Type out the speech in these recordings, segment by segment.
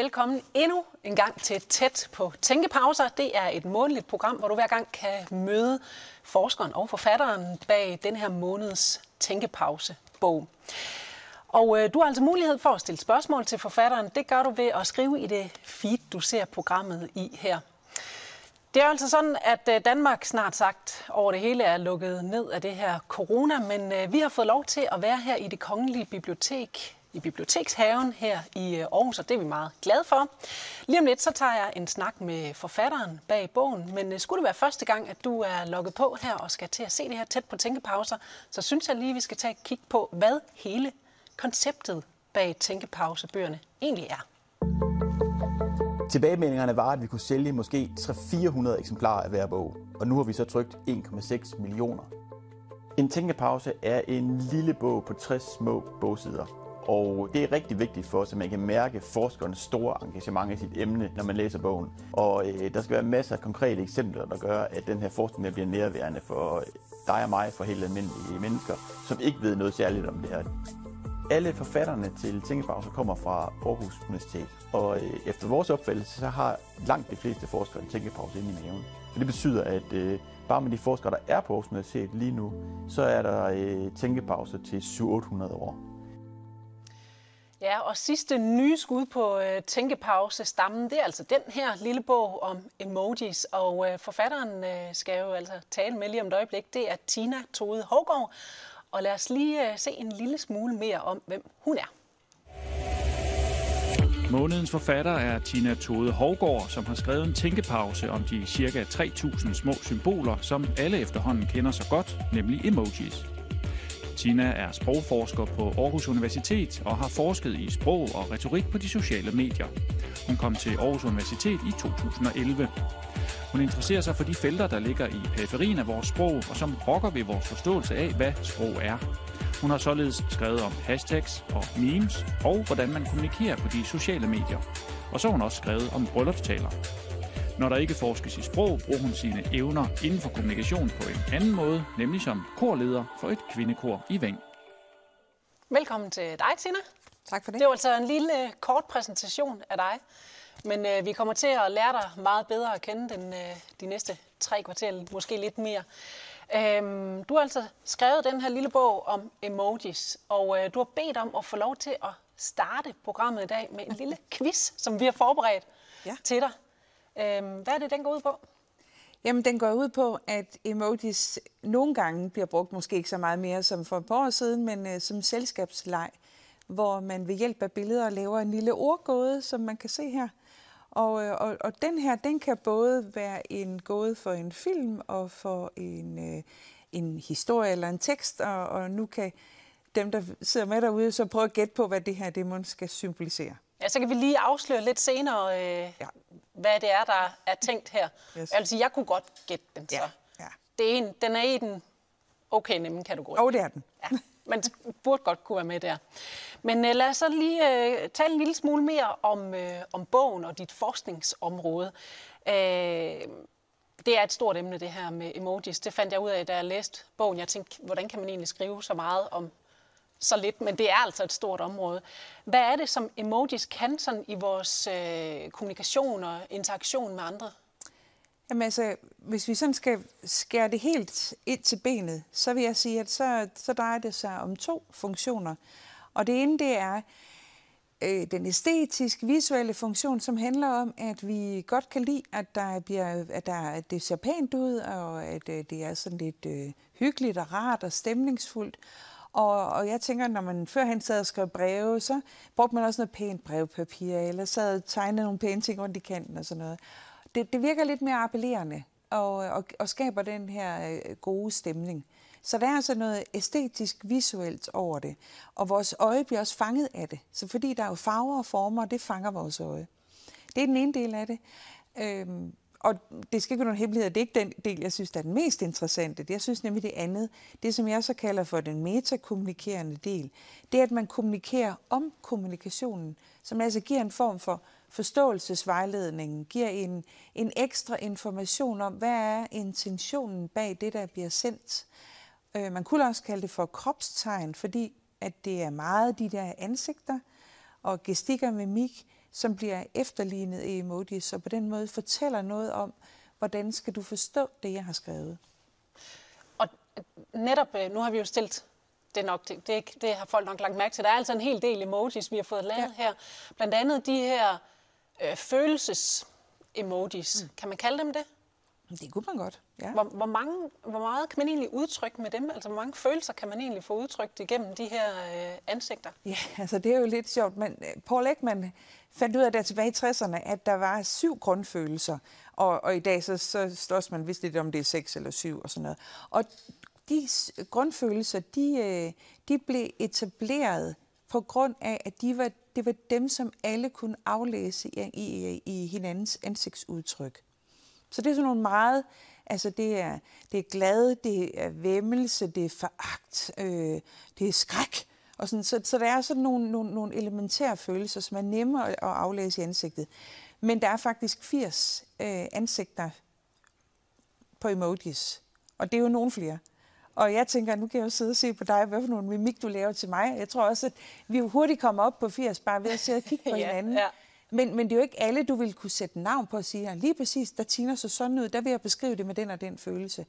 Velkommen endnu en gang til Tæt på Tænkepauser. Det er et månedligt program, hvor du hver gang kan møde forskeren og forfatteren bag den her måneds Tænkepausebog. Og øh, du har altså mulighed for at stille spørgsmål til forfatteren. Det gør du ved at skrive i det feed, du ser programmet i her. Det er altså sådan, at øh, Danmark snart sagt over det hele er lukket ned af det her corona, men øh, vi har fået lov til at være her i det kongelige bibliotek i Bibliotekshaven her i øh, Aarhus, og det er vi meget glade for. Lige om lidt, så tager jeg en snak med forfatteren bag bogen, men øh, skulle det være første gang, at du er logget på her og skal til at se det her tæt på tænkepauser, så synes jeg lige, vi skal tage et kig på, hvad hele konceptet bag tænkepausebøgerne egentlig er. Tilbagemeldingerne var, at vi kunne sælge måske 300-400 eksemplarer af hver bog, og nu har vi så trykt 1,6 millioner. En tænkepause er en lille bog på 60 små bogsider. Og det er rigtig vigtigt for os, at man kan mærke forskernes store engagement i sit emne, når man læser bogen. Og øh, der skal være masser af konkrete eksempler, der gør, at den her forskning bliver nærværende for øh, dig og mig, for helt almindelige mennesker, som ikke ved noget særligt om det her. Alle forfatterne til Tænkepauser kommer fra Aarhus Universitet, og øh, efter vores opfattelse, så har langt de fleste forskere en tænkepause inde i maven. Det betyder, at øh, bare med de forskere, der er på Aarhus Universitet lige nu, så er der øh, tænkepauser til 700-800 år. Ja, og sidste nye skud på øh, Tænkepause stammen, det er altså den her lille bog om emojis, og øh, forfatteren øh, skal jo altså tale med lige om et øjeblik. Det er Tina Tode Hågaard, og lad os lige øh, se en lille smule mere om, hvem hun er. Månedens forfatter er Tina Tode Hovgaard, som har skrevet en tænkepause om de cirka 3.000 små symboler, som alle efterhånden kender så godt, nemlig emojis. Tina er sprogforsker på Aarhus Universitet og har forsket i sprog og retorik på de sociale medier. Hun kom til Aarhus Universitet i 2011. Hun interesserer sig for de felter, der ligger i periferien af vores sprog, og som rokker ved vores forståelse af, hvad sprog er. Hun har således skrevet om hashtags og memes, og hvordan man kommunikerer på de sociale medier. Og så har hun også skrevet om bryllupstaler. Når der ikke forskes i sprog, bruger hun sine evner inden for kommunikation på en anden måde, nemlig som korleder for et kvindekor i Væng. Velkommen til dig, Tina. Tak for det. Det var altså en lille øh, kort præsentation af dig. Men øh, vi kommer til at lære dig meget bedre at kende den, øh, de næste tre kvarter, måske lidt mere. Øhm, du har altså skrevet den her lille bog om emojis, og øh, du har bedt om at få lov til at starte programmet i dag med en lille quiz, som vi har forberedt ja. til dig. Øhm, hvad er det, den går ud på? Jamen, den går ud på, at emojis nogle gange bliver brugt, måske ikke så meget mere som for et par år siden, men øh, som selskabsleg, hvor man ved hjælp af billeder laver en lille ordgåde, som man kan se her. Og, øh, og, og den her, den kan både være en gåde for en film og for en, øh, en historie eller en tekst, og, og nu kan dem, der sidder med derude, så prøve at gætte på, hvad det her det skal symbolisere. Ja, så kan vi lige afsløre lidt senere, øh, ja. hvad det er, der er tænkt her. Yes. Altså, jeg kunne godt gætte den, så. Ja. Ja. Det er en, den er i den okay nemme kategori. Jo, det er den. Ja. Man burde godt kunne være med der. Men øh, lad os så lige øh, tale en lille smule mere om, øh, om bogen og dit forskningsområde. Øh, det er et stort emne, det her med emojis. Det fandt jeg ud af, da jeg læste bogen. Jeg tænkte, hvordan kan man egentlig skrive så meget om så lidt, men det er altså et stort område. Hvad er det, som emojis kan sådan i vores øh, kommunikation og interaktion med andre? Jamen altså, hvis vi sådan skal skære det helt ind til benet, så vil jeg sige, at så, så drejer det sig om to funktioner. Og det ene, det er øh, den æstetisk visuelle funktion, som handler om, at vi godt kan lide, at, der bliver, at, der, at det ser pænt ud, og at øh, det er sådan lidt øh, hyggeligt og rart og stemningsfuldt. Og, og jeg tænker, når man førhen sad og skrev breve, så brugte man også noget pænt brevpapir, eller sad og tegnede nogle pæne ting rundt i kanten og sådan noget. Det, det virker lidt mere appellerende og, og, og skaber den her øh, gode stemning. Så der er altså noget æstetisk, visuelt over det. Og vores øje bliver også fanget af det. Så fordi der er jo farver og former, det fanger vores øje. Det er den ene del af det. Øhm, og det skal ikke være nogen hemmelighed, det er ikke den del, jeg synes, der er den mest interessante. Det, jeg synes nemlig det andet, det som jeg så kalder for den metakommunikerende del, det er, at man kommunikerer om kommunikationen, som altså giver en form for forståelsesvejledning, giver en, en ekstra information om, hvad er intentionen bag det, der bliver sendt. Øh, man kunne også kalde det for kropstegn, fordi at det er meget de der ansigter, og gestikker, og mimik, som bliver efterlignet i emojis, og på den måde fortæller noget om, hvordan skal du forstå det, jeg har skrevet. Og netop, øh, nu har vi jo stillet det, nok, det, det, det har folk nok lagt mærke til. Der er altså en hel del emojis, vi har fået lavet ja. her. Blandt andet de her øh, følelses-emojis. Mm. Kan man kalde dem det? Det kunne man godt, ja. Hvor, hvor, mange, hvor meget kan man egentlig udtrykke med dem? Altså, hvor mange følelser kan man egentlig få udtrykt igennem de her øh, ansigter? Ja, altså det er jo lidt sjovt, men øh, Paul Ekman fandt ud af der tilbage i 60'erne, at der var syv grundfølelser, og, og i dag så, så står man vist lidt om det er seks eller syv og sådan noget. Og de grundfølelser, de, øh, de blev etableret på grund af, at de var, det var dem, som alle kunne aflæse i, i, i hinandens ansigtsudtryk. Så det er sådan nogle meget, altså det er, det er glad, det er væmmelse, det er foragt, øh, det er skræk. Og sådan, så, så der er sådan nogle, nogle, nogle elementære følelser, som er nemme at, at aflæse i ansigtet. Men der er faktisk 80 øh, ansigter på emojis, og det er jo nogle flere. Og jeg tænker, nu kan jeg jo sidde og se på dig, hvad for nogle mimik du laver til mig. Jeg tror også, at vi jo hurtigt kommer op på 80, bare ved at sidde og kigge på ja, hinanden. Ja. Men, men det er jo ikke alle, du vil kunne sætte navn på og sige, at lige præcis, der Tina så sådan ud, der vil jeg beskrive det med den og den følelse.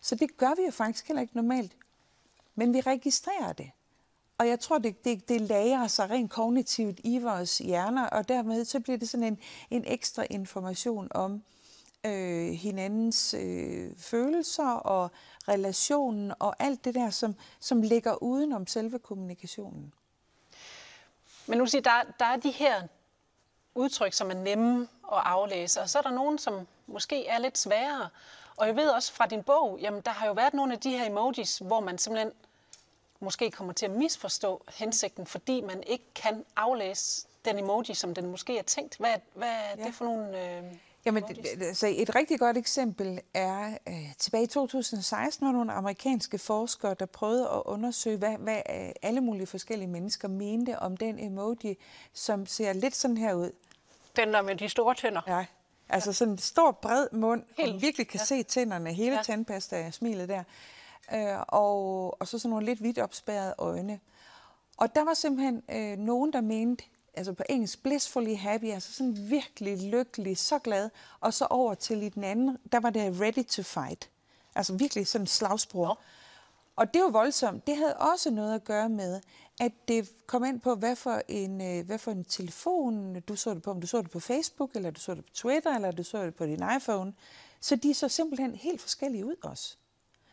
Så det gør vi jo faktisk heller ikke normalt. Men vi registrerer det. Og jeg tror, det, det, det lager sig rent kognitivt i vores hjerner, og dermed så bliver det sådan en, en ekstra information om øh, hinandens øh, følelser og relationen og alt det der, som, som ligger uden om selve kommunikationen. Men nu siger der, der er de her udtryk, som er nemme at aflæse, og så er der nogen, som måske er lidt sværere. Og jeg ved også fra din bog, jamen der har jo været nogle af de her emojis, hvor man simpelthen måske kommer til at misforstå hensigten, fordi man ikke kan aflæse den emoji, som den måske er tænkt. Hvad, hvad er ja. det for nogle øh, Jamen, altså et rigtig godt eksempel er øh, tilbage i 2016 var nogle amerikanske forskere, der prøvede at undersøge, hvad, hvad øh, alle mulige forskellige mennesker mente om den emoji, som ser lidt sådan her ud. Den der med de store tænder. Ja, altså sådan en stor, bred mund, Helt. og virkelig kan ja. se tænderne, hele ja. tandpasta smilet der. Øh, og, og så sådan nogle lidt vidt opspærrede øjne. Og der var simpelthen øh, nogen, der mente, altså på engelsk, blissfully happy, altså sådan virkelig lykkelig, så glad, og så over til i den anden, der var det ready to fight. Altså virkelig sådan slagsbror. Ja. Og det var voldsomt. Det havde også noget at gøre med, at det kom ind på, hvad for en, øh, hvad for en telefon du så det på. Om du så det på Facebook, eller du så det på Twitter, eller du så det på din iPhone. Så de så simpelthen helt forskellige ud også.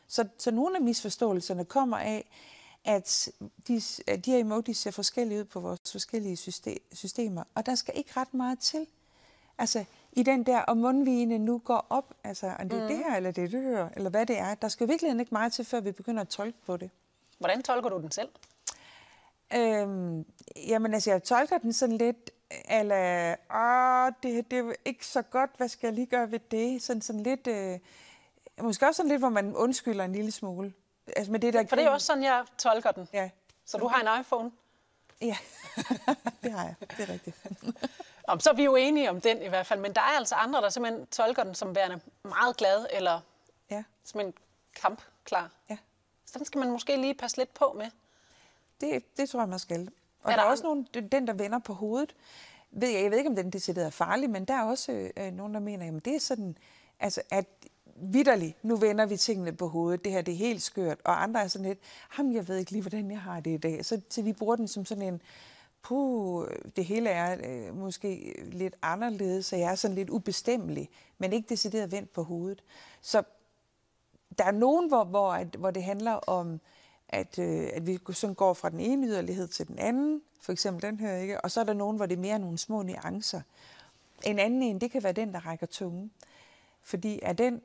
Så, så nogle af misforståelserne kommer af, at de, at de her emojis ser forskellige ud på vores forskellige systemer, og der skal ikke ret meget til. Altså, i den der, om mundvigene nu går op, altså, om det er mm. det her, eller det er det her, eller hvad det er, der skal virkelig ikke meget til, før vi begynder at tolke på det. Hvordan tolker du den selv? Øhm, jamen, altså, jeg tolker den sådan lidt, eller, åh, det, det er ikke så godt, hvad skal jeg lige gøre ved det? Sådan, sådan lidt, øh, måske også sådan lidt, hvor man undskylder en lille smule. Altså med det der For det er også sådan, jeg tolker den. Ja. Så du har en iPhone? Ja, det har jeg. Det er rigtigt. Om, så er vi jo enige om den i hvert fald, men der er altså andre, der simpelthen tolker den som værende meget glad, eller ja. som en kampklar. Ja. Så den skal man måske lige passe lidt på med. Det, det tror jeg, man skal. Og er der, der er også nogen, den der vender på hovedet. Ved jeg, jeg ved ikke, om den decideret er farlig, men der er også øh, nogen, der mener, at det er sådan, altså, at vidderligt, nu vender vi tingene på hovedet, det her det er helt skørt, og andre er sådan lidt, ham jeg ved ikke lige, hvordan jeg har det i dag. Så, så vi bruger den som sådan en, puh, det hele er øh, måske lidt anderledes, så jeg er sådan lidt ubestemmelig, men ikke decideret vendt på hovedet. Så der er nogen, hvor, hvor, at, hvor det handler om, at, øh, at vi sådan går fra den ene yderlighed til den anden, for eksempel den her, ikke? og så er der nogen, hvor det er mere nogle små nuancer. En anden en, det kan være den, der rækker tungen. Fordi er den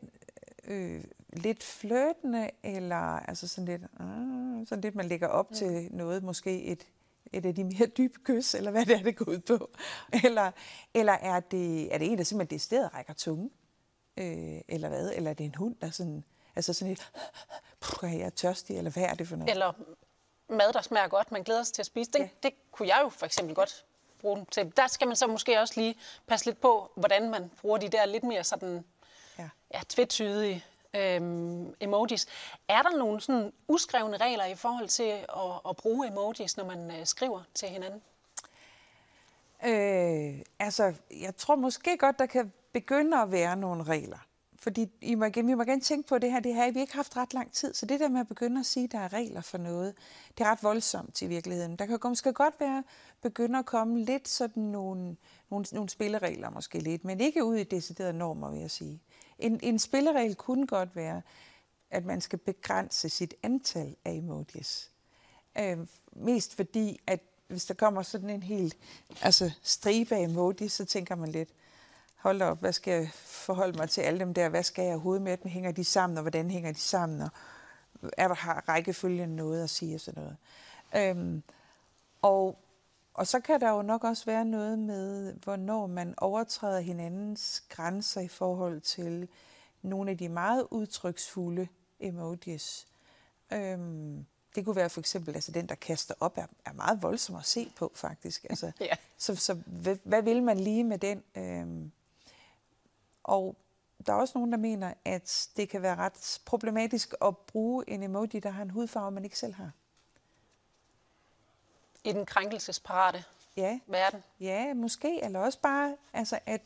øh, lidt fløtende, eller altså sådan lidt, øh, sådan lidt, man lægger op ja. til noget, måske et, et af de mere dybe kys, eller hvad det er, det går ud på. Eller, eller er, det, er det en, der simpelthen det sted rækker tunge? Øh, eller hvad? Eller er det en hund, der sådan, altså sådan et, jeg er tørstig, eller hvad er det for noget? Eller mad, der smager godt, man glæder sig til at spise. Det, ja. det kunne jeg jo for eksempel godt bruge den til. Der skal man så måske også lige passe lidt på, hvordan man bruger de der lidt mere sådan ja. Ja, tvetydige øhm, emojis. Er der nogle sådan uskrevne regler i forhold til at, at bruge emojis, når man øh, skriver til hinanden? Øh, altså, jeg tror måske godt, der kan begynde at være nogle regler. Fordi I må, igen, vi må gerne tænke på det her, det har vi ikke haft ret lang tid. Så det der med at begynde at sige, at der er regler for noget, det er ret voldsomt i virkeligheden. Der kan måske godt være, begynde at komme lidt sådan nogle, nogle, nogle spilleregler måske lidt, men ikke ud i deciderede normer, vil jeg sige. En, en spilleregel kunne godt være, at man skal begrænse sit antal af emojis. Øh, mest fordi, at hvis der kommer sådan en helt altså stribe af emojis, så tænker man lidt, hold op, hvad skal jeg forholde mig til alle dem der, hvad skal jeg overhovedet med dem, hænger de sammen, og hvordan hænger de sammen, og er der har rækkefølgen noget at sige og sådan noget. Øhm, og, og så kan der jo nok også være noget med, hvornår man overtræder hinandens grænser i forhold til nogle af de meget udtryksfulde emojis. Øhm, det kunne være for eksempel, altså den, der kaster op, er, er meget voldsom at se på, faktisk. Altså, ja. Så, så hvad, hvad vil man lige med den? Øhm, og der er også nogen, der mener, at det kan være ret problematisk at bruge en emoji, der har en hudfarve, man ikke selv har. I den krænkelsesparate ja. verden? Ja, måske. Eller også bare, altså, at,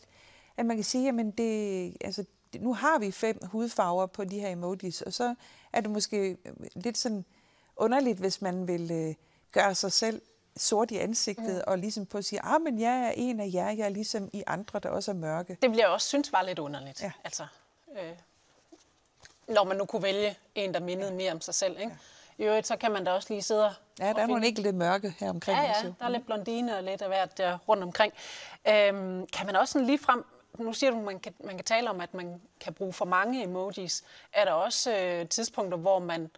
at man kan sige, at det, altså, nu har vi fem hudfarver på de her emojis, og så er det måske lidt sådan underligt, hvis man vil øh, gøre sig selv sort i ansigtet, mm. og ligesom på at sige, ah, men jeg er en af jer, jeg er ligesom i andre, der også er mørke. Det bliver jeg også synes var lidt underligt. Ja. Altså, øh, når man nu kunne vælge en, der mindede ja. mere om sig selv. Ikke? Ja. I øvrigt, så kan man da også lige sidde Ja, der er nogle lidt mørke her omkring. Ja, ja, der er lidt blondine og lidt af hvert der rundt omkring. Øhm, kan man også sådan lige frem, nu siger du, at man kan, man kan tale om, at man kan bruge for mange emojis. Er der også øh, tidspunkter, hvor man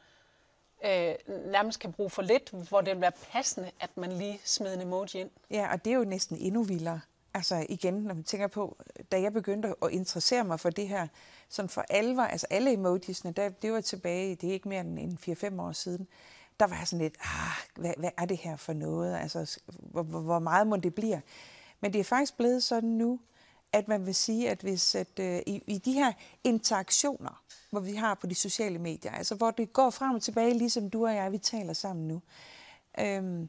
øh, nærmest kan bruge for lidt, hvor det vil være passende, at man lige smider en emoji ind. Ja, og det er jo næsten endnu vildere. Altså igen, når man tænker på, da jeg begyndte at interessere mig for det her, sådan for alvor, altså alle emojisene, der, det var tilbage, det er ikke mere end 4-5 år siden, der var jeg sådan lidt, ah, hvad, hvad er det her for noget? Altså, hvor, hvor meget må det blive? Men det er faktisk blevet sådan nu, at man vil sige, at hvis at, øh, i, i de her interaktioner, hvor vi har på de sociale medier, altså hvor det går frem og tilbage, ligesom du og jeg, vi taler sammen nu, øhm,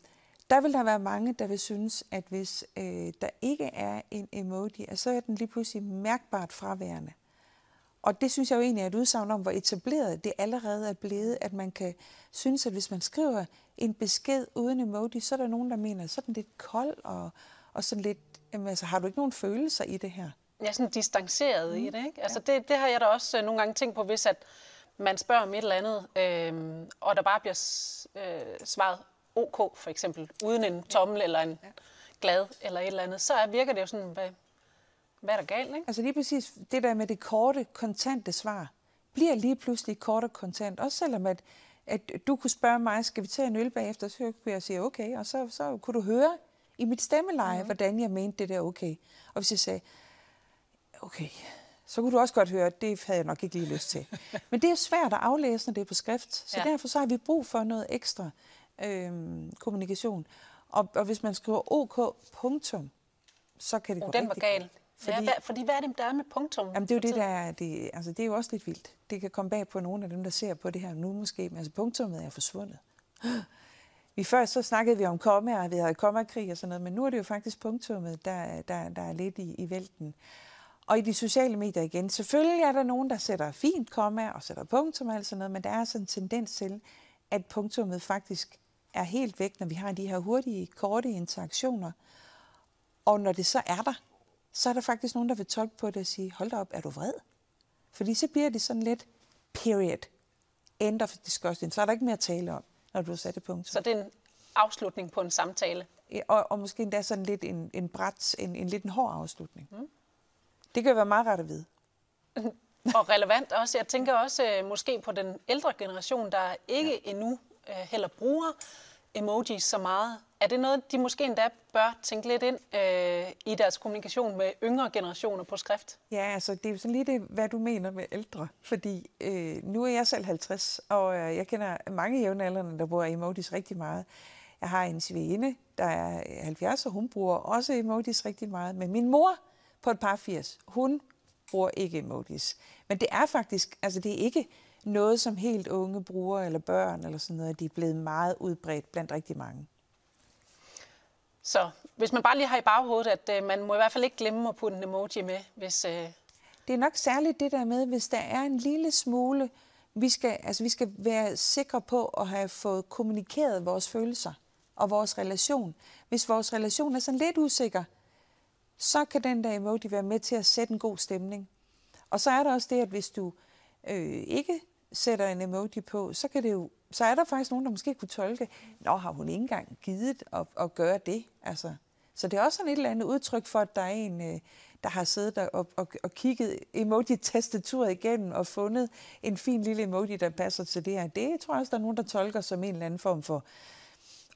der vil der være mange, der vil synes, at hvis øh, der ikke er en emoji, så er den lige pludselig mærkbart fraværende. Og det synes jeg jo egentlig er et udsagn om, hvor etableret det allerede er blevet, at man kan synes, at hvis man skriver en besked uden emoji, så er der nogen, der mener, sådan lidt kold og, og sådan lidt Jamen altså, har du ikke nogen følelser i det her? Er sådan distanceret mm. i det, ikke? Altså, ja. det, det har jeg da også øh, nogle gange tænkt på, hvis at man spørger om et eller andet, øh, og der bare bliver øh, svaret OK, for eksempel, uden en tommel eller en ja. glad eller et eller andet, så virker det jo sådan, hvad, hvad er der galt, ikke? Altså lige præcis det der med det korte, kontante svar, bliver lige pludselig kort og kontant, også selvom at, at du kunne spørge mig, skal vi tage en øl bagefter, så kunne jeg sige okay, og så, så kunne du høre i mit stemmeleje, mm. hvordan jeg mente det der okay. Og hvis jeg sagde, okay, så kunne du også godt høre, at det havde jeg nok ikke lige lyst til. Men det er svært at aflæse, når det er på skrift. Så ja. derfor så har vi brug for noget ekstra øhm, kommunikation. Og, og hvis man skriver OK, punktum, så kan det oh, gå den var gal. Fordi, ja, hvad, fordi hvad er det, der er med punktum? Jamen, det er jo det, der er, det, altså, det er jo også lidt vildt. Det kan komme bag på nogle af dem, der ser på det her nu måske, men altså punktummet er forsvundet. Vi før så snakkede vi om kommaer, vi havde kommakrig og sådan noget, men nu er det jo faktisk punktummet, der, der, der er lidt i, i vælten. Og i de sociale medier igen, selvfølgelig er der nogen, der sætter fint komma og sætter punktum og sådan noget, men der er sådan en tendens til, at punktummet faktisk er helt væk, når vi har de her hurtige, korte interaktioner. Og når det så er der, så er der faktisk nogen, der vil tolke på det og sige, hold da op, er du vred? Fordi så bliver det sådan lidt period, end of discussion, så er der ikke mere at tale om når du har sat det punkt. Så det er en afslutning på en samtale? Ja, og, og måske endda sådan lidt en, en bræt, en, en lidt en hård afslutning. Mm. Det kan være meget rart at vide. og relevant også. Jeg tænker også øh, måske på den ældre generation, der ikke ja. endnu øh, heller bruger emojis så meget. Er det noget, de måske endda bør tænke lidt ind øh, i deres kommunikation med yngre generationer på skrift? Ja, altså det er jo sådan lige det, hvad du mener med ældre. Fordi øh, nu er jeg selv 50, og øh, jeg kender mange jævnaldrende, der bruger emojis rigtig meget. Jeg har en svigerinde, der er øh, 70, og hun bruger også emojis rigtig meget. Men min mor på et par 80, hun bruger ikke emojis. Men det er faktisk, altså det er ikke noget, som helt unge bruger, eller børn, eller sådan noget, de er blevet meget udbredt blandt rigtig mange. Så hvis man bare lige har i baghovedet, at øh, man må i hvert fald ikke glemme at putte en emoji med, hvis... Øh... Det er nok særligt det der med, hvis der er en lille smule, vi skal, altså vi skal være sikre på at have fået kommunikeret vores følelser og vores relation. Hvis vores relation er sådan lidt usikker, så kan den der emoji være med til at sætte en god stemning. Og så er der også det, at hvis du øh, ikke sætter en emoji på, så kan det jo så er der faktisk nogen, der måske kunne tolke, nå, har hun ikke engang givet at, at gøre det? Altså, så det er også sådan et eller andet udtryk for, at der er en, øh, der har siddet der og, og, og kigget emoji-tastaturet igennem og fundet en fin lille emoji, der passer til det her. Det tror jeg også, der er nogen, der tolker som en eller anden form for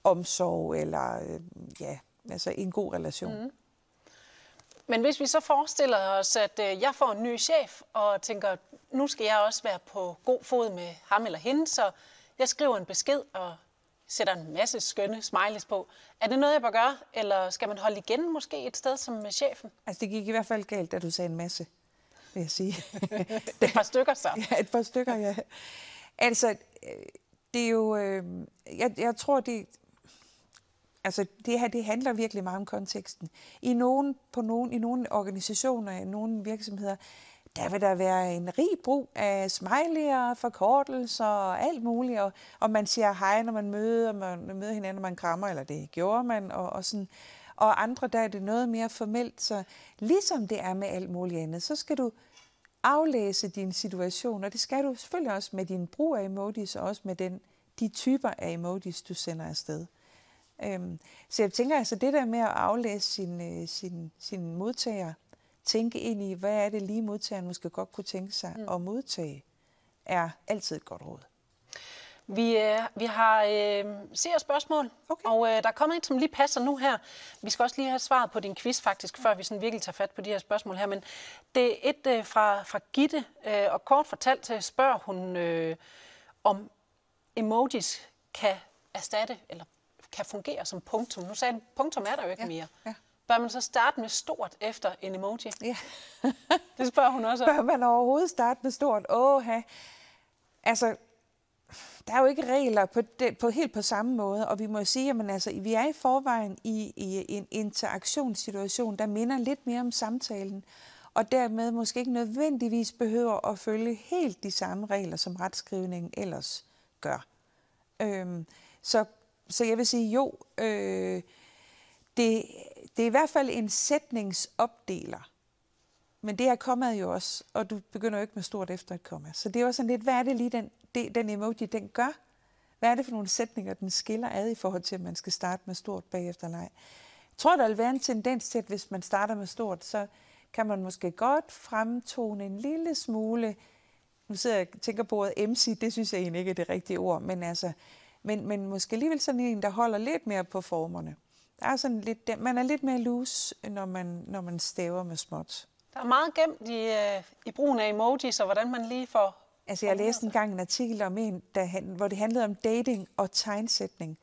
omsorg eller øh, ja, altså en god relation. Mm. Men hvis vi så forestiller os, at øh, jeg får en ny chef og tænker, nu skal jeg også være på god fod med ham eller hende, så jeg skriver en besked og sætter en masse skønne smileys på. Er det noget, jeg bør gøre, eller skal man holde igen måske et sted som med chefen? Altså, det gik i hvert fald galt, da du sagde en masse, vil jeg sige. et par stykker så. Ja, et par stykker, ja. Altså, øh, det er jo... Øh, jeg, jeg tror, det... Altså, det her, det handler virkelig meget om konteksten. I nogen, på nogen, i nogle organisationer, i nogle virksomheder, der vil der være en rig brug af smiley'er, forkortelser og alt muligt. Og, og man siger hej, når man møder, man møder hinanden, når man krammer, eller det gjorde man. Og, og, sådan. og andre, der er det noget mere formelt. Så ligesom det er med alt muligt andet, så skal du aflæse din situation, og det skal du selvfølgelig også med din brug af emojis, og også med den, de typer af emojis, du sender afsted. Øhm, så jeg tænker altså, det der med at aflæse sin, øh, sin, sin modtager, tænke ind i, hvad er det lige modtageren måske godt kunne tænke sig mm. at modtage, er altid et godt råd. Vi, øh, vi har øh, ser spørgsmål, okay. og øh, der er kommet et, som lige passer nu her. Vi skal også lige have svaret på din quiz faktisk, før vi sådan virkelig tager fat på de her spørgsmål her. Men det er et øh, fra, fra Gitte, øh, og kort fortalt spørger hun, øh, om emojis kan erstatte eller kan fungere som punktum. Nu sagde den, punktum er der jo ikke ja. mere. Ja. Bør man så starte med stort efter en emoji? Ja. det spørger hun også Bør man overhovedet starte med stort? Åh, Altså, der er jo ikke regler på, det, på helt på samme måde, og vi må sige, at altså, vi er i forvejen i, i en interaktionssituation, der minder lidt mere om samtalen, og dermed måske ikke nødvendigvis behøver at følge helt de samme regler, som retskrivningen ellers gør. Øhm, så, så jeg vil sige, jo, øh, det, det er i hvert fald en sætningsopdeler. Men det er kommet jo også, og du begynder jo ikke med stort efter et komma. Så det er jo sådan lidt, hvad er det lige, den, det, den emoji, den gør? Hvad er det for nogle sætninger, den skiller ad i forhold til, at man skal starte med stort bagefter leg? Jeg tror, der vil være en tendens til, at hvis man starter med stort, så kan man måske godt fremtone en lille smule, nu sidder jeg og tænker på ordet MC, det synes jeg egentlig ikke er det rigtige ord, men, altså, men, men måske alligevel sådan en, der holder lidt mere på formerne. Der er sådan lidt, man er lidt mere loose, når man, når man staver med småt. Der er meget gemt i, øh, i brugen af emojis, og hvordan man lige får... Altså, jeg læste engang en artikel om en, der, hvor det handlede om dating og tegnsætning.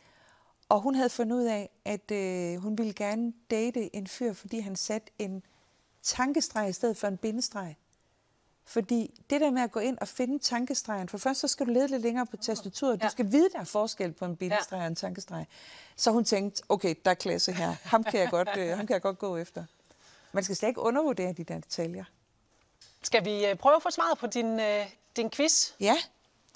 Og hun havde fundet ud af, at øh, hun ville gerne date en fyr, fordi han satte en tankestreg i stedet for en bindestreg. Fordi det der med at gå ind og finde tankestregen, for først så skal du lede lidt længere på tastaturet. Ja. Du skal vide, der er forskel på en bindestreg ja. og en tankestreg. Så hun tænkte, okay, der er klasse her. Ham kan jeg godt, øh, ham kan jeg godt gå efter. Man skal slet ikke undervurdere de der detaljer. Skal vi øh, prøve at få svaret på din, øh, din quiz? Ja,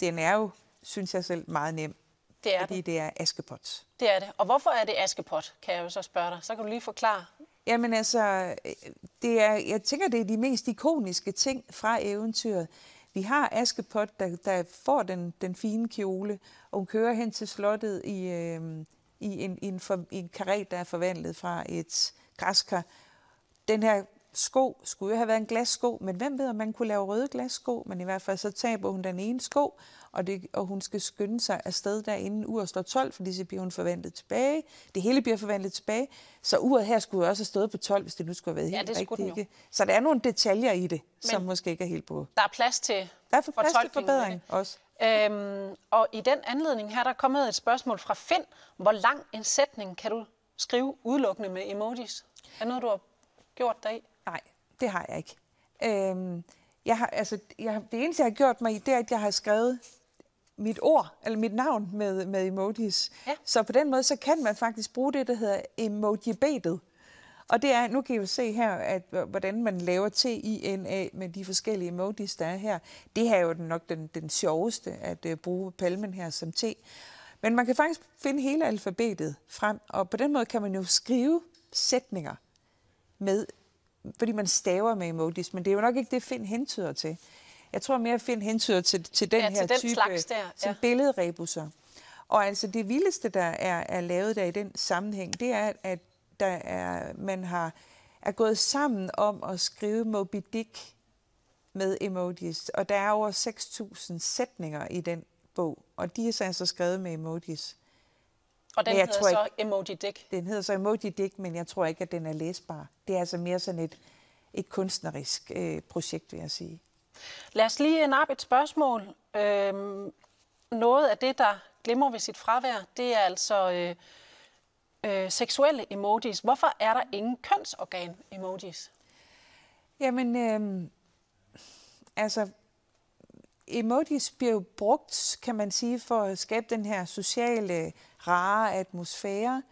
den er jo, synes jeg selv, meget nem. Det er fordi det. det er Askepot. Det er det. Og hvorfor er det Askepot, kan jeg jo så spørge dig. Så kan du lige forklare. Jamen altså, øh, det er, jeg tænker, det er de mest ikoniske ting fra eventyret. Vi har Askepot, der, der får den, den fine kjole, og hun kører hen til slottet i, øh, i en, i en, for, i en karet, der er forvandlet fra et græskar. Den her sko skulle jo have været en glassko, men hvem ved, om man kunne lave røde glassko, men i hvert fald så taber hun den ene sko, og, det, og hun skal skynde sig afsted der inden uret står 12, fordi så bliver hun forvandlet tilbage. Det hele bliver forvandlet tilbage, så uret her skulle jo også have stået på 12, hvis det nu skulle have været ja, helt det rigtigt. Ikke? Så der er nogle detaljer i det, men som måske ikke er helt på. Der er plads til Der er for plads til forbedring også. Øhm, og i den anledning her, der er kommet et spørgsmål fra Finn. Hvor lang en sætning kan du skrive udelukkende med emojis? Er noget, du har gjort dig i? Nej, det har jeg ikke. Øhm, jeg har, altså, jeg, det eneste, jeg har gjort mig i, det er, at jeg har skrevet mit ord, eller mit navn med, med emojis. Ja. Så på den måde, så kan man faktisk bruge det, der hedder emojibetet. Og det er, nu kan I jo se her, at hvordan man laver T-I-N-A med de forskellige emojis, der er her. Det her er jo nok den, den sjoveste at uh, bruge palmen her som T. Men man kan faktisk finde hele alfabetet frem, og på den måde kan man jo skrive sætninger med, fordi man staver med emojis, men det er jo nok ikke det, Finn hentyder til. Jeg tror mere, at Finn hentyder til, til den Ja, her til den type slags der, ja. billedrebusser. Og altså det vildeste, der er, er lavet der i den sammenhæng, det er, at der er, man har er gået sammen om at skrive Moby Dick med emojis. Og der er over 6.000 sætninger i den bog, og de er så altså skrevet med emojis. Og den hedder så ikke- Emoji Dick. Den hedder så Emoji Dick, men jeg tror ikke, at den er læsbar. Det er altså mere sådan et, et kunstnerisk øh, projekt, vil jeg sige. Lad os lige nappe et spørgsmål. Øhm, noget af det, der glemmer ved sit fravær, det er altså øh, øh, seksuelle emojis. Hvorfor er der ingen kønsorgan-emojis? Jamen, øh, altså, emojis bliver jo brugt, kan man sige, for at skabe den her sociale, rare atmosfære.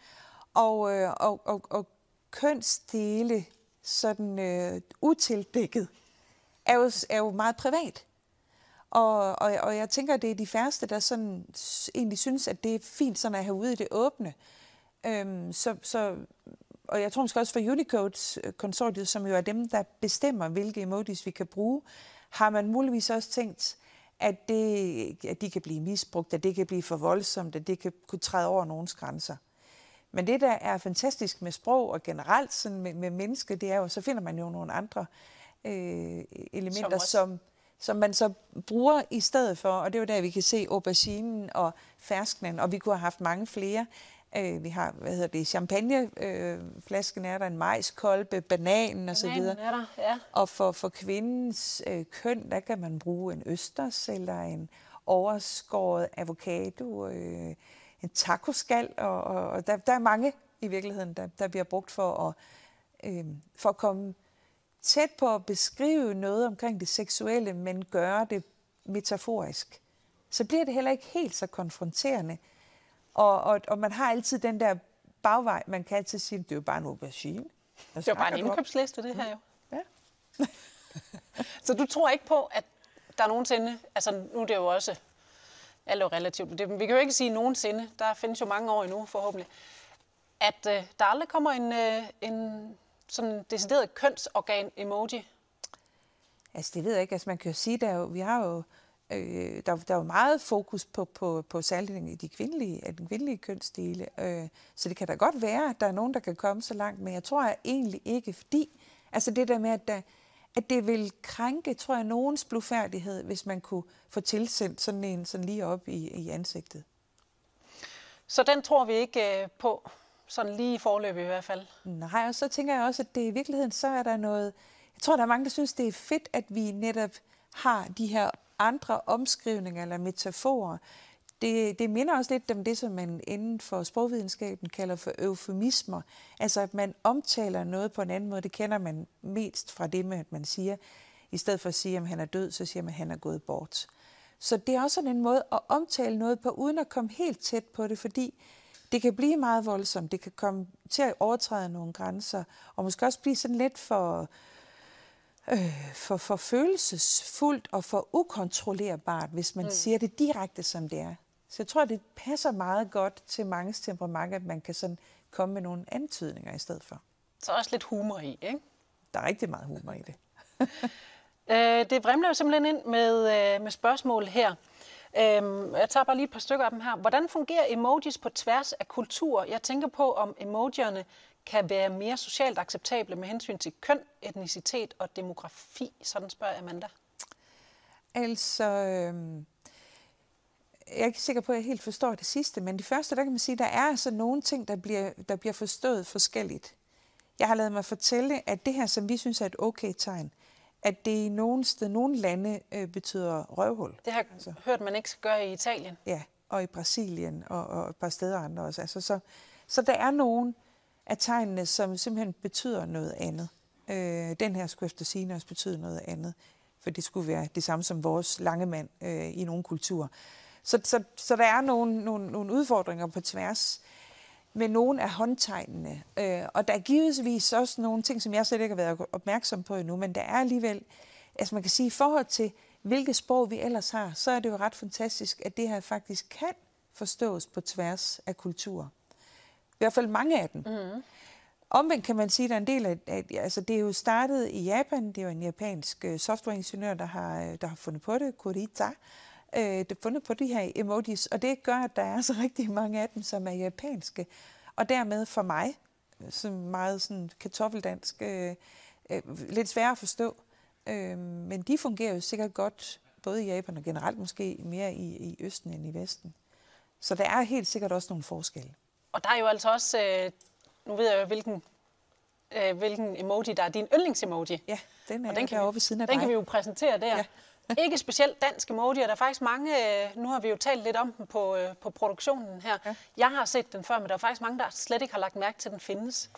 Og, øh, og, og, og kønsdele, sådan øh, utildækket, er jo, er jo meget privat. Og, og, og jeg tænker, det er de færreste, der sådan egentlig synes, at det er fint sådan at have ude i det åbne. Øhm, så, så, og jeg tror måske også for Unicode-konsortiet, øh, som jo er dem, der bestemmer, hvilke emojis vi kan bruge, har man muligvis også tænkt, at, det, at de kan blive misbrugt, at det kan blive for voldsomt, at det kan kunne træde over nogens grænser. Men det, der er fantastisk med sprog og generelt sådan med, med mennesker, det er jo, så finder man jo nogle andre øh, elementer, også- som, som man så bruger i stedet for. Og det er jo der, vi kan se auberginen og fersknen, og vi kunne have haft mange flere. Øh, vi har, hvad hedder det, champagneflasken øh, er der, en majskolbe, bananen og så Bananen er der, ja. Og for, for kvindens øh, køn, der kan man bruge en østers eller en overskåret avocado, øh, en tacoskal, og, og, og der, der er mange i virkeligheden, der, der bliver brugt for at, øh, for at komme tæt på at beskrive noget omkring det seksuelle, men gøre det metaforisk. Så bliver det heller ikke helt så konfronterende. Og, og, og man har altid den der bagvej, man kan altid sige, det er jo bare en aubergine. Det var bare snakker en du om?" indkøbsliste, det her jo. Ja. Så du tror ikke på, at der nogensinde, altså nu er det jo også, alt er jo relativt, det, vi kan jo ikke sige nogensinde, der findes jo mange år endnu forhåbentlig, at øh, der aldrig kommer en, øh, en sådan decideret kønsorgan-emoji. Altså, det ved jeg ikke. Altså, man kan jo sige, der er jo, vi har jo, øh, der, der er jo meget fokus på, på, på særligt i de kvindelige, den kvindelige kønsdele. Øh, så det kan da godt være, at der er nogen, der kan komme så langt, men jeg tror jeg egentlig ikke, fordi altså det der med, at, der, at det vil krænke, tror jeg, nogens blufærdighed, hvis man kunne få tilsendt sådan en sådan lige op i, i ansigtet. Så den tror vi ikke øh, på, sådan lige i forløb i hvert fald. Nej, og så tænker jeg også, at det i virkeligheden, så er der noget... Jeg tror, der er mange, der synes, det er fedt, at vi netop har de her andre omskrivninger eller metaforer. Det, det minder også lidt om det, som man inden for sprogvidenskaben kalder for eufemismer. Altså, at man omtaler noget på en anden måde. Det kender man mest fra det med, at man siger, i stedet for at sige, at han er død, så siger man, at han er gået bort. Så det er også sådan en måde at omtale noget på, uden at komme helt tæt på det, fordi det kan blive meget voldsomt. Det kan komme til at overtræde nogle grænser, og måske også blive sådan lidt for, øh, for, for følelsesfuldt og for ukontrollerbart, hvis man mm. siger det direkte, som det er. Så jeg tror, det passer meget godt til manges temperament, at man kan sådan komme med nogle antydninger i stedet for. Så også lidt humor i, ikke? Der er rigtig meget humor i det. Øh, det vrimler jo simpelthen ind med, øh, med spørgsmål her. Øhm, jeg tager bare lige et par stykker af dem her. Hvordan fungerer emojis på tværs af kultur? Jeg tænker på, om emojierne kan være mere socialt acceptable med hensyn til køn, etnicitet og demografi. Sådan spørger Amanda. Altså, øh, jeg er ikke sikker på, at jeg helt forstår det sidste, men det første, der kan man sige, der er altså nogle ting, der bliver, der bliver forstået forskelligt. Jeg har lavet mig fortælle, at det her, som vi synes er et okay tegn, at det i nogle, sted, nogle lande øh, betyder røvhul. Det har jeg altså. hørt, man ikke skal gøre i Italien. Ja, og i Brasilien og, og et par steder andre også. Altså, så, så der er nogle af tegnene, som simpelthen betyder noget andet. Øh, den her skulle efter sigende også betyde noget andet, for det skulle være det samme som vores lange mand øh, i nogle kulturer. Så, så, så der er nogle, nogle, nogle udfordringer på tværs med nogle af håndtegnene. Øh, og der er givetvis også nogle ting, som jeg slet ikke har været opmærksom på endnu, men der er alligevel, altså man kan sige, i forhold til, hvilket sprog vi ellers har, så er det jo ret fantastisk, at det her faktisk kan forstås på tværs af kulturer. I hvert fald mange af dem. Mm. Omvendt kan man sige, at der er en del af, at, altså det er jo startet i Japan, det er jo en japansk øh, softwareingeniør, der har, øh, der har fundet på det, Kurita, øh, har fundet på de her emojis, og det gør, at der er så rigtig mange af dem, som er japanske. Og dermed for mig, som meget sådan kartoffeldansk, øh, øh, lidt svært at forstå. Øh, men de fungerer jo sikkert godt, både i Japan og generelt måske mere i, i Østen end i Vesten. Så der er helt sikkert også nogle forskelle. Og der er jo altså også, øh, nu ved jeg jo, hvilken, øh, hvilken emoji, der er din yndlingsemoji. Ja, den er og den kan deroppe ved siden af Den dig. kan vi jo præsentere der. Ja. ikke specielt dansk emoji, og der er faktisk mange, øh, nu har vi jo talt lidt om den på, øh, på produktionen her. Ja. Jeg har set den før, men der er faktisk mange, der slet ikke har lagt mærke til, at den findes.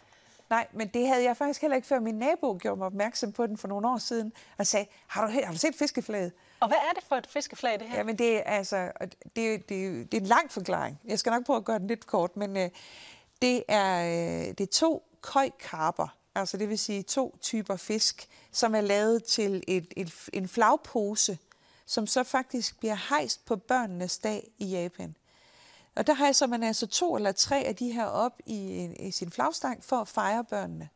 Nej, men det havde jeg faktisk heller ikke, før min nabo gjorde mig opmærksom på den for nogle år siden, og sagde, har du, har du set fiskeflaget? Og hvad er det for et fiskeflag, det her? Jamen, det er, altså, det, det, det er en lang forklaring. Jeg skal nok prøve at gøre den lidt kort, men øh, det, er, øh, det er to køjkarper, altså det vil sige to typer fisk, som er lavet til et, et, en flagpose, som så faktisk bliver hejst på børnenes dag i Japan. Og der så man altså to eller tre af de her op i, i sin flagstang for at fejre børnene.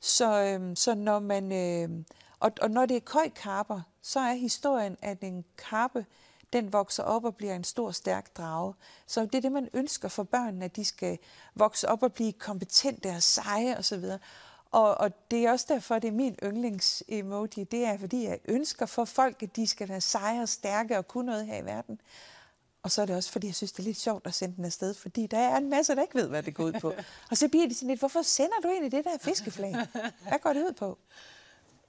Så, øhm, så når man, øhm, og, og når det er køjkarper, så er historien, at en karpe, den vokser op og bliver en stor, stærk drage. Så det er det, man ønsker for børnene, at de skal vokse op og blive kompetente og seje osv. Og, og det er også derfor, det er min yndlings-emoji. Det er, fordi jeg ønsker for folk, at de skal være seje og stærke og kunne noget her i verden. Og så er det også, fordi jeg synes, det er lidt sjovt at sende den afsted, fordi der er en masse, der ikke ved, hvad det går ud på. Og så bliver de sådan lidt, hvorfor sender du egentlig det der fiskeflag? Hvad går det ud på?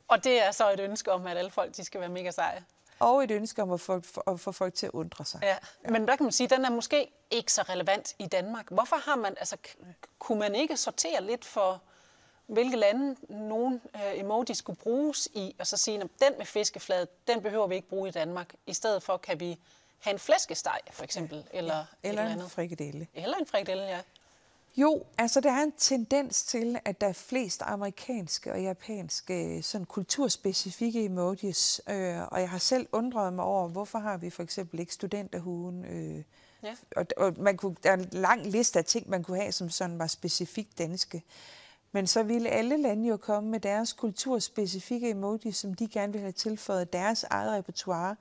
Og det er så et ønske om, at alle folk de skal være mega seje. Og et ønske om at få, at få folk til at undre sig. Ja. ja. Men der kan man sige, at den er måske ikke så relevant i Danmark. Hvorfor har man, altså, kunne man ikke sortere lidt for, hvilke lande nogle øh, emojis skulle bruges i, og så sige, at den med fiskeflade, den behøver vi ikke bruge i Danmark. I stedet for kan vi have en flæskesteg, for eksempel, ja, eller, eller en andet. frikadelle. Eller en frikadelle, ja. Jo, altså der er en tendens til, at der er flest amerikanske og japanske sådan kulturspecifikke emojis, øh, og jeg har selv undret mig over, hvorfor har vi for eksempel ikke studenterhuen, øh, ja. og, og man kunne, der er en lang liste af ting, man kunne have, som sådan var specifikt danske. Men så ville alle lande jo komme med deres kulturspecifikke emojis, som de gerne ville have tilføjet deres eget repertoire.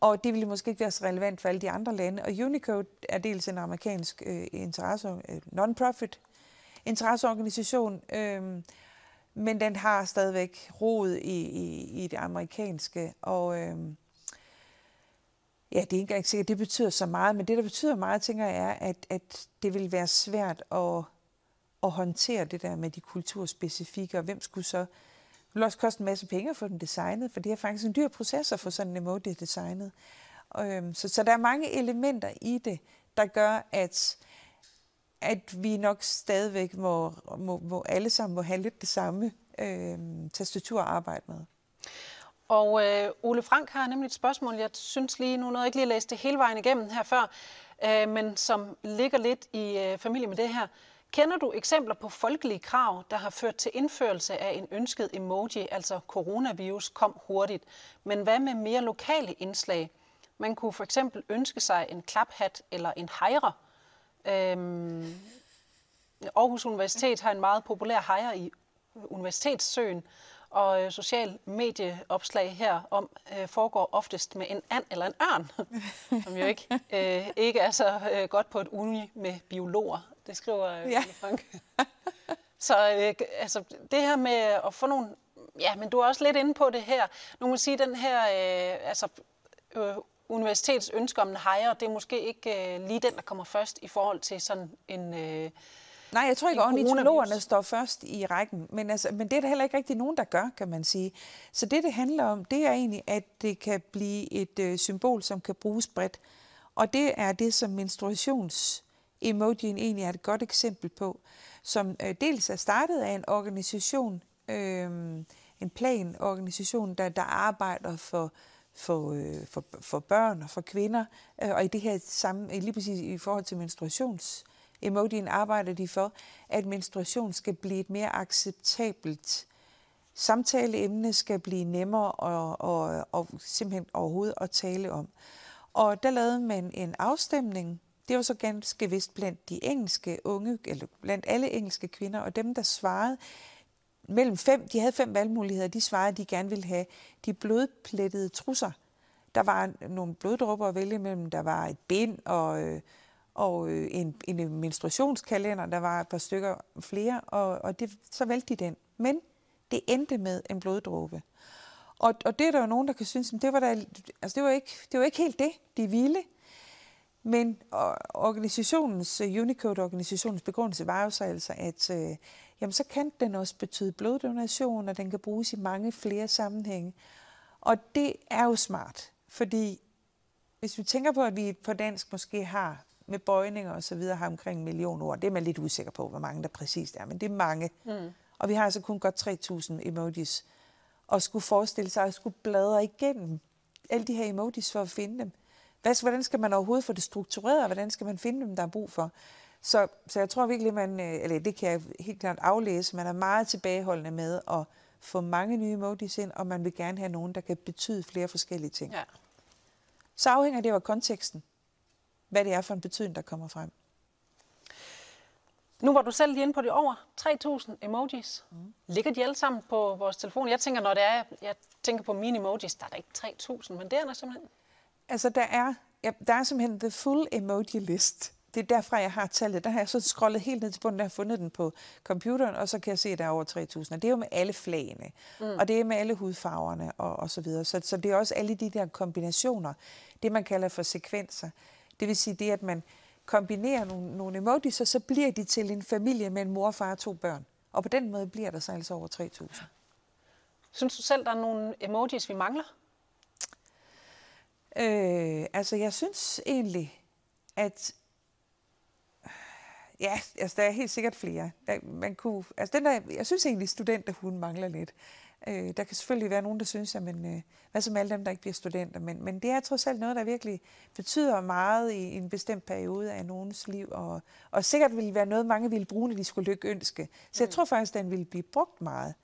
Og det ville måske ikke være så relevant for alle de andre lande. Og Unicode er dels en amerikansk øh, interesse, øh, non-profit interesseorganisation, øh, men den har stadigvæk rod i, i, i det amerikanske. Og øh, ja, det er ikke engang sikkert, det betyder så meget, men det, der betyder meget, tænker jeg, er, at, at det vil være svært at, at håndtere det der med de kulturspecifikke, og hvem skulle så det vil også koste en masse penge at få den designet, for det er faktisk en dyr proces at få sådan en emoji designet. Øhm, så, så der er mange elementer i det, der gør, at, at vi nok stadigvæk må, må, må alle sammen må have lidt det samme øh, tastatur at arbejde med. Og øh, Ole Frank har nemlig et spørgsmål, jeg synes lige, nu nåede jeg ikke lige at læse det hele vejen igennem her før, øh, men som ligger lidt i øh, familie med det her. Kender du eksempler på folkelige krav, der har ført til indførelse af en ønsket emoji, altså coronavirus kom hurtigt, men hvad med mere lokale indslag? Man kunne for eksempel ønske sig en klaphat eller en hejre. Øhm, Aarhus Universitet har en meget populær hejre i Universitetssøen, og øh, social medieopslag her om øh, foregår oftest med en and eller en ørn, som jo ikke, øh, ikke er så øh, godt på et uni med biologer. Det skriver øh, ja. Frank. så øh, altså, det her med at få nogle... Ja, men du er også lidt inde på det her. Nu må sige, den her... Øh, altså, øh, universitets ønske om en hejre, det er måske ikke øh, lige den, der kommer først i forhold til sådan en... Øh, Nej, jeg tror ikke, at ornitologerne står først i rækken, men, altså, men det er der heller ikke rigtig nogen, der gør, kan man sige. Så det, det handler om, det er egentlig, at det kan blive et øh, symbol, som kan bruges bredt. Og det er det, som emojien egentlig er et godt eksempel på, som øh, dels er startet af en organisation, øh, en planorganisation, der, der arbejder for, for, øh, for, for børn og for kvinder. Øh, og i det her samme, lige præcis i forhold til menstruations emojien arbejder de for, at menstruation skal blive et mere acceptabelt samtaleemne, skal blive nemmere og, og, og simpelthen overhovedet at tale om. Og der lavede man en afstemning, det var så ganske vist blandt de engelske unge, eller blandt alle engelske kvinder, og dem, der svarede, mellem fem, de havde fem valgmuligheder, de svarede, at de gerne ville have de blodplettede trusser. Der var nogle bloddrupper at vælge mellem, der var et bind og, øh, og øh, en, en menstruationskalender, der var et par stykker flere, og, og det, så valgte de den. Men det endte med en bloddråbe. Og, og det er der jo nogen, der kan synes, at det var, da, altså det var, ikke, det var ikke helt det, de ville. Men organisationens, øh, Unicode-organisationens begrundelse var jo så altså, at øh, jamen, så kan den også betyde bloddonation, og den kan bruges i mange flere sammenhænge. Og det er jo smart, fordi hvis vi tænker på, at vi på dansk måske har med bøjninger og så videre har omkring en million ord, det er man lidt usikker på, hvor mange der præcist er, men det er mange. Mm. Og vi har altså kun godt 3.000 emojis. Og skulle forestille sig at skulle bladre igennem alle de her emojis for at finde dem. Hvad, hvordan skal man overhovedet få det struktureret, og hvordan skal man finde dem, der er brug for? Så, så jeg tror virkelig, man, øh, eller det kan jeg helt klart aflæse, man er meget tilbageholdende med at få mange nye emojis ind, og man vil gerne have nogen, der kan betyde flere forskellige ting. Ja. Så afhænger det jo af konteksten, hvad det er for en betydning, der kommer frem. Nu var du selv lige inde på det over 3.000 emojis. Mm. Ligger de alle sammen på vores telefon? Jeg tænker, når det er, jeg tænker på mine emojis, der er der ikke 3.000, men det er der simpelthen. Altså, der er, ja, der er simpelthen the full emoji list. Det er derfra, jeg har tallet. Der har jeg så scrollet helt ned til bunden, der har fundet den på computeren, og så kan jeg se, at der er over 3.000. Og det er jo med alle flagene, mm. og det er med alle hudfarverne og, og så videre. Så, så det er også alle de der kombinationer, det man kalder for sekvenser. Det vil sige det, at man kombinerer nogle, nogle emojis, og så bliver de til en familie med en mor, far og to børn. Og på den måde bliver der så altså over 3.000. Synes du selv, der er nogle emojis, vi mangler? Øh, altså, jeg synes egentlig, at Ja, altså, der er helt sikkert flere. Der, man kunne, altså, den der, jeg synes egentlig, studenter hun mangler lidt. Øh, der kan selvfølgelig være nogen, der synes, at men, øh, hvad som alle dem, der ikke bliver studenter, men, men det er trods alt noget, der virkelig betyder meget i en bestemt periode af nogens liv, og, og sikkert ville være noget, mange ville bruge, når de skulle lykke ønske. Så jeg mm. tror faktisk, den ville blive brugt meget.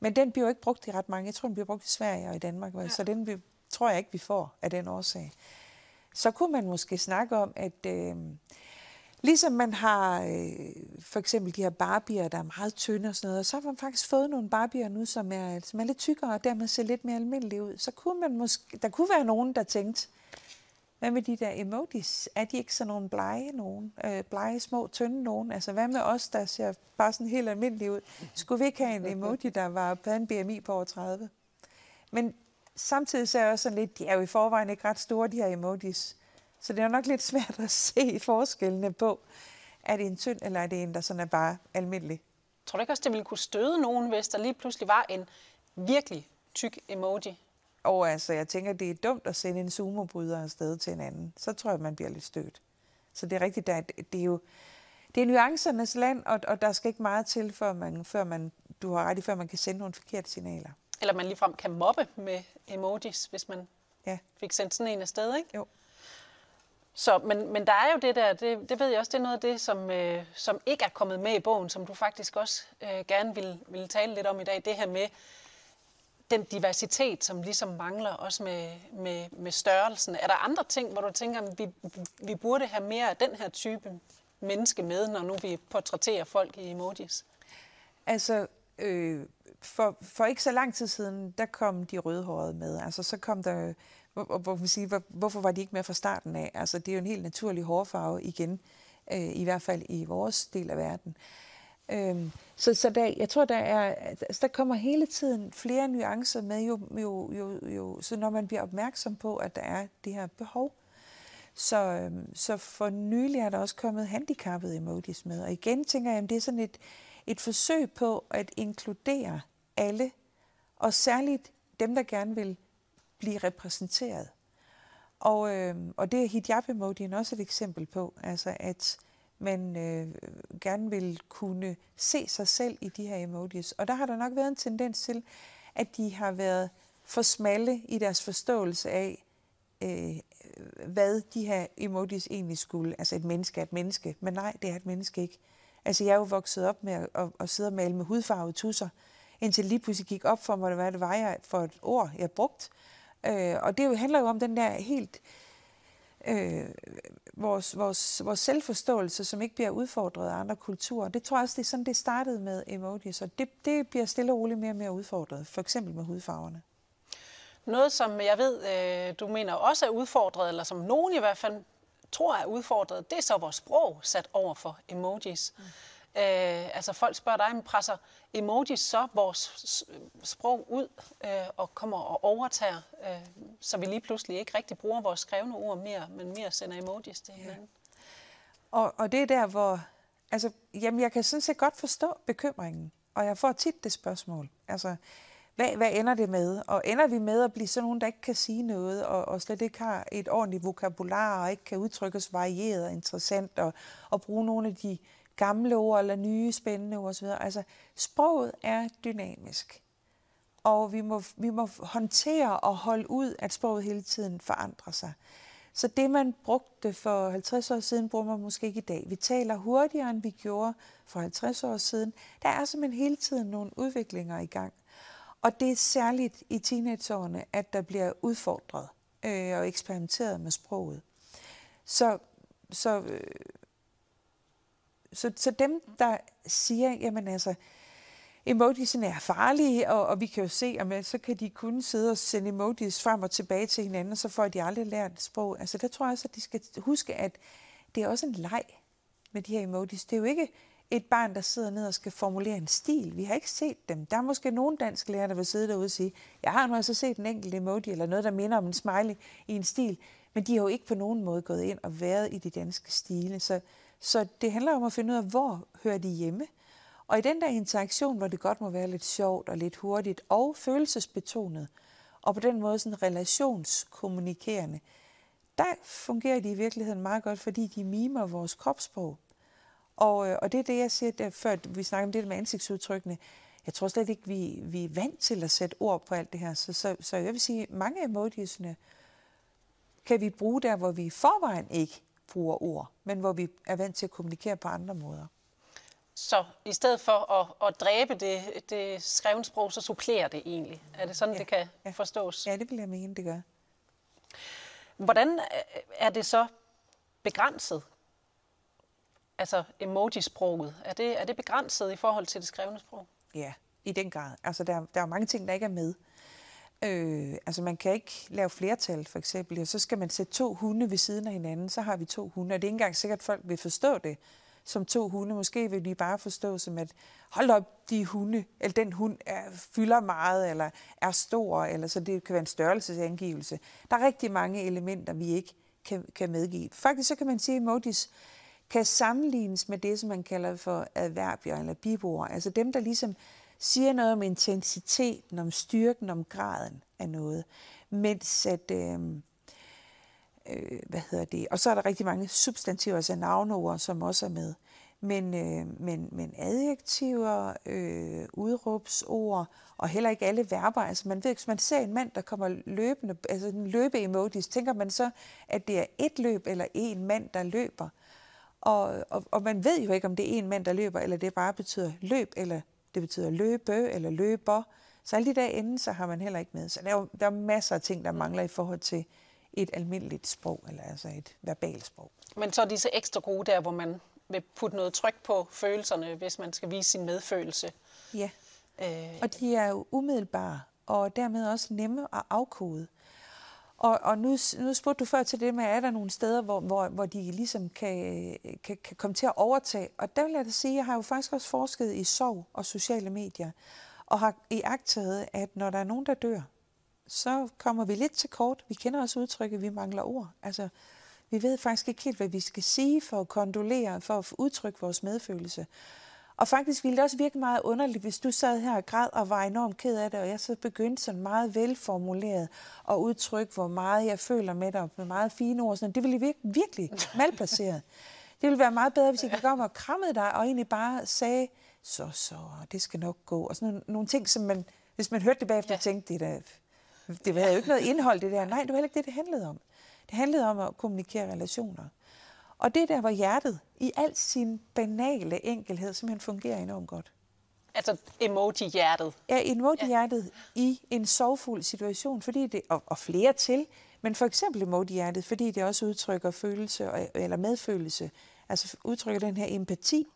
Men den bliver jo ikke brugt i ret mange. Jeg tror, den bliver brugt i Sverige og i Danmark, ja. så den vil, tror jeg ikke, vi får af den årsag. Så kunne man måske snakke om, at... Øh, Ligesom man har øh, for eksempel de her barbier, der er meget tynde og sådan noget, og så har man faktisk fået nogle barbier nu, som er, som er lidt tykkere og dermed ser lidt mere almindelige ud. Så kunne man måske, der kunne være nogen, der tænkte, hvad med de der emojis? Er de ikke sådan nogle blege nogen? Øh, blege, små, tynde nogen? Altså hvad med os, der ser bare sådan helt almindelige ud? Skulle vi ikke have en emoji, der var på en BMI på over 30? Men samtidig så er jeg også sådan lidt, de er jo i forvejen ikke ret store, de her emojis. Så det er nok lidt svært at se forskellene på, er det en tynd, eller er det en, der sådan er bare almindelig. Tror du ikke også, det ville kunne støde nogen, hvis der lige pludselig var en virkelig tyk emoji? Og altså, jeg tænker, det er dumt at sende en sumobryder afsted til en anden. Så tror jeg, man bliver lidt stødt. Så det er rigtigt, at det er jo det er nuancernes land, og, og der skal ikke meget til, før man, før man, du har ret i, før man kan sende nogle forkerte signaler. Eller man ligefrem kan mobbe med emojis, hvis man ja. fik sendt sådan en afsted, ikke? Jo. Så, men, men der er jo det der, det, det ved jeg også, det er noget af det, som, øh, som ikke er kommet med i bogen, som du faktisk også øh, gerne vil, vil tale lidt om i dag. Det her med den diversitet, som ligesom mangler, også med, med, med størrelsen. Er der andre ting, hvor du tænker, at vi, vi burde have mere af den her type menneske med, når nu vi portrætterer folk i emojis? Altså, øh, for, for ikke så lang tid siden, der kom de rødhårede med. Altså, så kom der hvor, hvor man siger, hvor, hvorfor var de ikke med fra starten af? Altså, det er jo en helt naturlig hårfarve igen, øh, i hvert fald i vores del af verden. Øhm, så så der, jeg tror, der, er, altså, der kommer hele tiden flere nuancer med, jo, jo, jo, jo, så når man bliver opmærksom på, at der er det her behov. Så, øhm, så for nylig er der også kommet handicappede emojis med. Og igen tænker jeg, at det er sådan et, et forsøg på at inkludere alle, og særligt dem, der gerne vil blive repræsenteret. Og, øh, og det er hijab-emojien også et eksempel på, altså at man øh, gerne vil kunne se sig selv i de her emojis. Og der har der nok været en tendens til, at de har været for smalle i deres forståelse af, øh, hvad de her emojis egentlig skulle. Altså et menneske er et menneske, men nej, det er et menneske ikke. Altså jeg er jo vokset op med at, at, at sidde og male med hudfarvede tusser, indtil lige pludselig gik op for mig, hvad det var jeg, for et ord, jeg brugt. Øh, og det handler jo om den der helt øh, vores, vores, vores selvforståelse, som ikke bliver udfordret af andre kulturer. Det tror jeg også, det er sådan, det startede med emojis, og det, det bliver stille og roligt mere og mere udfordret, for eksempel med hudfarverne. Noget, som jeg ved, øh, du mener også er udfordret, eller som nogen i hvert fald tror er udfordret, det er så vores sprog sat over for emojis. Mm. Øh, altså folk spørger dig, men presser emojis så vores sprog ud øh, og kommer og overtager, øh, så vi lige pludselig ikke rigtig bruger vores skrevne ord mere, men mere sender emojis til hinanden. Ja. Og, og det er der, hvor altså, jamen, jeg kan sådan set godt forstå bekymringen, og jeg får tit det spørgsmål. Altså, hvad, hvad ender det med? Og ender vi med at blive sådan nogen, der ikke kan sige noget, og, og slet ikke har et ordentligt vokabular, og ikke kan udtrykkes varieret og interessant, og, og bruge nogle af de gamle ord eller nye spændende ord osv. Altså, sproget er dynamisk. Og vi må, vi må håndtere og holde ud, at sproget hele tiden forandrer sig. Så det, man brugte for 50 år siden, bruger man måske ikke i dag. Vi taler hurtigere, end vi gjorde for 50 år siden. Der er simpelthen hele tiden nogle udviklinger i gang. Og det er særligt i teenageårene, at der bliver udfordret øh, og eksperimenteret med sproget. Så, så øh, så, så dem, der siger, jamen altså, emojis'en er farlige, og, og vi kan jo se, at så kan de kun sidde og sende emojis frem og tilbage til hinanden, og så får de aldrig lært sprog. Altså der tror jeg også, at de skal huske, at det er også en leg med de her emojis. Det er jo ikke et barn, der sidder ned og skal formulere en stil. Vi har ikke set dem. Der er måske nogen dansk lærer, der vil sidde derude og sige, jeg har nu altså set en enkelt emoji, eller noget, der minder om en smiley i en stil, men de har jo ikke på nogen måde gået ind og været i de danske stile. Så, så det handler om at finde ud af, hvor hører de hjemme. Og i den der interaktion, hvor det godt må være lidt sjovt og lidt hurtigt og følelsesbetonet, og på den måde sådan relationskommunikerende, der fungerer de i virkeligheden meget godt, fordi de mimer vores kropssprog. Og, øh, og det er det, jeg siger, der, før vi snakker om det med ansigtsudtrykkene. Jeg tror slet ikke, vi, vi er vant til at sætte ord på alt det her. Så, så, så jeg vil sige, mange af emojisene kan vi bruge der, hvor vi i forvejen ikke bruger ord, men hvor vi er vant til at kommunikere på andre måder. Så i stedet for at, at dræbe det, det skrevne sprog, så supplerer det egentlig. Er det sådan, ja, det kan ja. forstås? Ja, det vil jeg mene, det gør. Hvordan er det så begrænset? Altså emoji-sproget. Er det, er det begrænset i forhold til det skrevne sprog? Ja, i den grad. Altså der, der er mange ting, der ikke er med. Øh, altså man kan ikke lave flertal for eksempel, og så skal man sætte to hunde ved siden af hinanden, så har vi to hunde, og det er ikke engang sikkert, at folk vil forstå det som to hunde. Måske vil de bare forstå som, at hold op, de hunde, eller den hund er, fylder meget, eller er stor, eller så det kan være en størrelsesangivelse. Der er rigtig mange elementer, vi ikke kan, kan medgive. Faktisk så kan man sige, at emojis kan sammenlignes med det, som man kalder for adverbier eller biboer. Altså dem, der ligesom siger noget om intensiteten, om styrken, om graden af noget. Mens at, øh, øh, hvad hedder det, og så er der rigtig mange substantiver, altså navneord, som også er med. Men, øh, men, men adjektiver, øh, udråbsord, og heller ikke alle verber. Altså man ved, hvis man ser en mand, der kommer løbende, altså en løbe-emojis, tænker man så, at det er et løb eller en mand, der løber. Og, og, og man ved jo ikke, om det er en mand, der løber, eller det bare betyder løb, eller det betyder løbe eller løber. Så alle de der endelser har man heller ikke med. Så der er, jo, der er masser af ting, der mangler i forhold til et almindeligt sprog, eller altså et verbalt sprog. Men så er de så ekstra gode der, hvor man vil putte noget tryk på følelserne, hvis man skal vise sin medfølelse. Ja, øh. og de er jo umiddelbare, og dermed også nemme at afkode. Og, og nu, nu spurgte du før til det med, er der nogle steder, hvor, hvor, hvor de ligesom kan, kan, kan komme til at overtage? Og der vil jeg da sige, at jeg har jo faktisk også forsket i sorg og sociale medier, og har iagtaget, at når der er nogen, der dør, så kommer vi lidt til kort. Vi kender også udtrykket, vi mangler ord. Altså, vi ved faktisk ikke helt, hvad vi skal sige for at kondolere, for at udtrykke vores medfølelse. Og faktisk ville det også virke meget underligt, hvis du sad her og græd og var enormt ked af det, og jeg så begyndte sådan meget velformuleret at udtrykke, hvor meget jeg føler med dig, med meget fine ord. Sådan. Det ville virke virkelig malplaceret. Det ville være meget bedre, hvis jeg gik om og krammede dig, og egentlig bare sagde, så, så, det skal nok gå. Og sådan nogle, nogle ting, som man, hvis man hørte det bagefter, ja. tænkte, det er det havde jo ikke noget indhold, det der. Nej, det var heller ikke det, det handlede om. Det handlede om at kommunikere relationer. Og det der, hvor hjertet i al sin banale enkelhed simpelthen fungerer enormt godt. Altså emoji-hjertet. Ja, emoji-hjertet ja. i en sorgfuld situation, fordi det, og, og flere til, men for eksempel emoji-hjertet, fordi det også udtrykker følelse eller medfølelse, altså udtrykker den her empati,